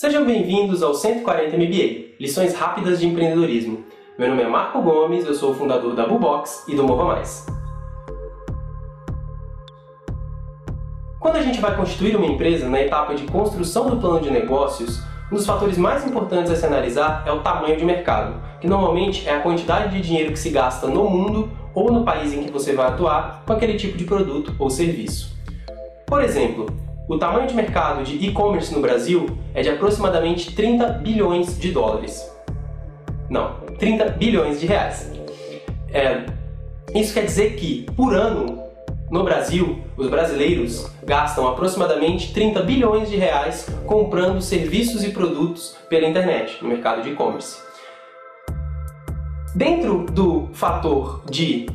Sejam bem-vindos ao 140 MBA, lições rápidas de empreendedorismo. Meu nome é Marco Gomes, eu sou o fundador da Bubox e do Mova Mais. Quando a gente vai constituir uma empresa na etapa de construção do plano de negócios, um dos fatores mais importantes a se analisar é o tamanho de mercado, que normalmente é a quantidade de dinheiro que se gasta no mundo ou no país em que você vai atuar com aquele tipo de produto ou serviço. Por exemplo, o tamanho de mercado de e-commerce no Brasil é de aproximadamente 30 bilhões de dólares. Não, 30 bilhões de reais. É, isso quer dizer que, por ano, no Brasil, os brasileiros gastam aproximadamente 30 bilhões de reais comprando serviços e produtos pela internet, no mercado de e-commerce. Dentro do fator de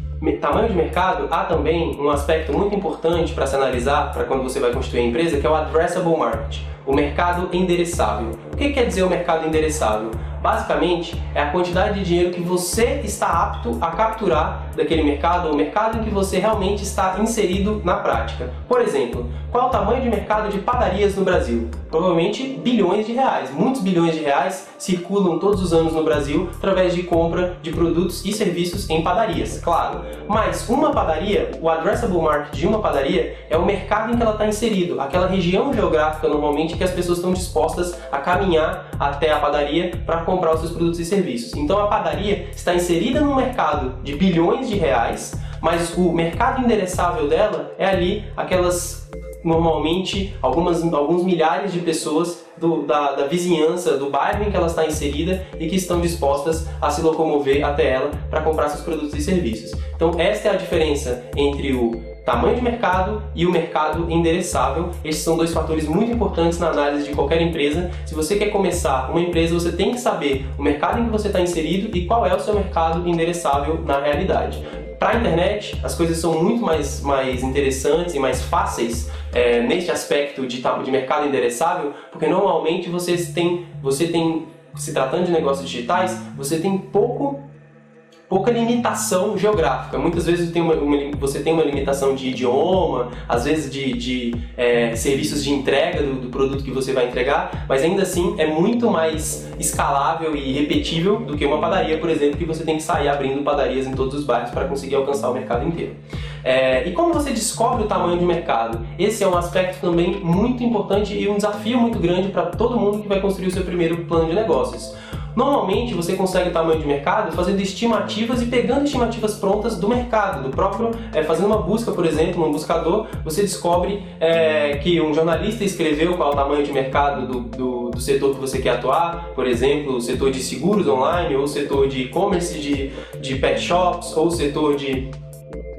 tamanho de mercado, há também um aspecto muito importante para se analisar para quando você vai construir a empresa, que é o addressable market, o mercado endereçável. O que quer dizer o mercado endereçável? Basicamente, é a quantidade de dinheiro que você está apto a capturar daquele mercado, o mercado em que você realmente está inserido na prática. Por exemplo, qual é o tamanho de mercado de padarias no Brasil? Provavelmente bilhões de reais. Muitos bilhões de reais circulam todos os anos no Brasil através de compra de produtos e serviços em padarias, claro. Mas uma padaria, o addressable market de uma padaria é o mercado em que ela está inserido, aquela região geográfica normalmente que as pessoas estão dispostas a caminhar até a padaria para comprar os seus produtos e serviços. Então a padaria está inserida no mercado de bilhões de reais, mas o mercado endereçável dela é ali aquelas normalmente algumas, alguns milhares de pessoas do, da, da, vizinhança, do bairro em que ela está inserida e que estão dispostas a se locomover até ela para comprar seus produtos e serviços. Então, esta é a diferença entre o tamanho de mercado e o mercado endereçável. Esses são dois fatores muito importantes na análise de qualquer empresa. Se você quer começar uma empresa, você tem que saber o mercado em que você está inserido e qual é o seu mercado endereçável na realidade. Para a internet, as coisas são muito mais, mais interessantes e mais fáceis é, neste aspecto de, de mercado endereçável, porque normalmente você tem, você tem, se tratando de negócios digitais, você tem pouco pouca limitação geográfica. Muitas vezes tem uma, uma, você tem uma limitação de idioma, às vezes de, de é, serviços de entrega do, do, produto que você vai entregar, mas ainda assim é muito mais escalável e repetível do que uma padaria, por exemplo, que você tem que sair abrindo padarias em todos os bairros para conseguir alcançar o mercado inteiro. É, e como você descobre o tamanho de mercado? Esse é um aspecto também muito importante e um desafio muito grande para todo mundo que vai construir o seu primeiro plano de negócios. Normalmente você consegue tamanho de mercado fazendo estimativas e pegando estimativas prontas do mercado, do próprio, é, fazendo uma busca, por exemplo, num buscador, você descobre é, que um jornalista escreveu qual é o tamanho de mercado do, do, do, setor que você quer atuar, por exemplo, o setor de seguros online, ou o setor de e-commerce de, de pet shops, ou o setor de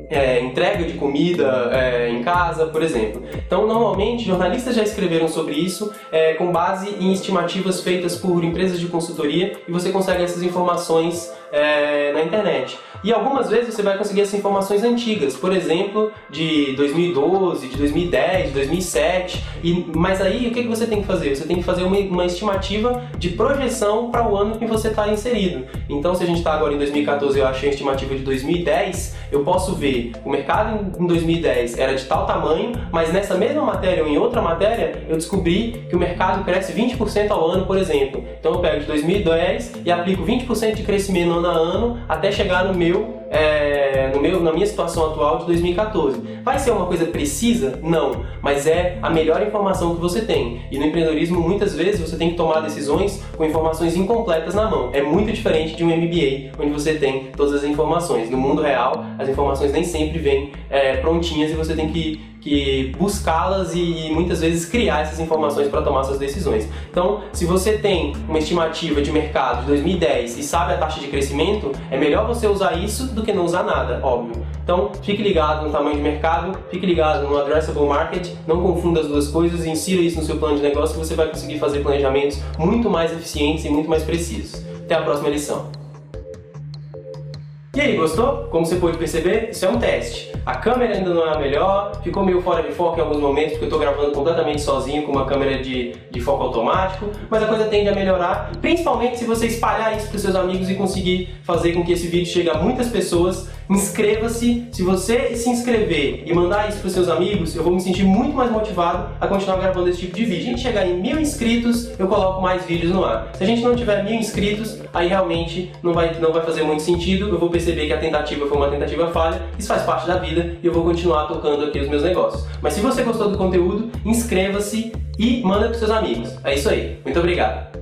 é, entrega de comida é, em casa, por exemplo. Então, normalmente, jornalistas já escreveram sobre isso é, com base em estimativas feitas por empresas de consultoria e você consegue essas informações é, na internet. E algumas vezes você vai conseguir essas informações antigas, por exemplo, de 2012, de 2010, de 2007. E, mas aí o que, que você tem que fazer? Você tem que fazer uma, uma estimativa de projeção para o ano que você está inserido. Então, se a gente está agora em 2014 eu achei a estimativa de 2010, eu posso ver o mercado em 2010 era de tal tamanho, mas nessa mesma matéria ou em outra matéria eu descobri que o mercado cresce 20% ao ano, por exemplo. Então eu pego de 2010 e aplico 20% de crescimento ano a ano até chegar no meu é, no meu, na minha situação atual de 2014. Vai ser uma coisa precisa? Não, mas é a melhor informação que você tem. E no empreendedorismo, muitas vezes, você tem que tomar decisões com informações incompletas na mão. É muito diferente de um MBA, onde você tem todas as informações. No mundo real, as informações nem sempre vêm é, prontinhas e você tem que que buscá-las e muitas vezes criar essas informações para tomar suas decisões. Então, se você tem uma estimativa de mercado de 2010 e sabe a taxa de crescimento, é melhor você usar isso do que não usar nada, óbvio. Então, fique ligado no tamanho de mercado, fique ligado no addressable market, não confunda as duas coisas e insira isso no seu plano de negócio que você vai conseguir fazer planejamentos muito mais eficientes e muito mais precisos. Até a próxima lição. E aí, gostou? Como você pode perceber, isso é um teste. A câmera ainda não é a melhor, ficou meio fora de foco em alguns momentos, porque eu estou gravando completamente sozinho com uma câmera de, de foco automático, mas a coisa tende a melhorar, principalmente se você espalhar isso para seus amigos e conseguir fazer com que esse vídeo chegue a muitas pessoas Inscreva-se. Se você se inscrever e mandar isso para seus amigos, eu vou me sentir muito mais motivado a continuar gravando esse tipo de vídeo. Se a gente chegar em mil inscritos, eu coloco mais vídeos no ar. Se a gente não tiver mil inscritos, aí realmente não vai, não vai fazer muito sentido. Eu vou perceber que a tentativa foi uma tentativa falha. Isso faz parte da vida e eu vou continuar tocando aqui os meus negócios. Mas se você gostou do conteúdo, inscreva-se e manda para seus amigos. É isso aí. Muito obrigado.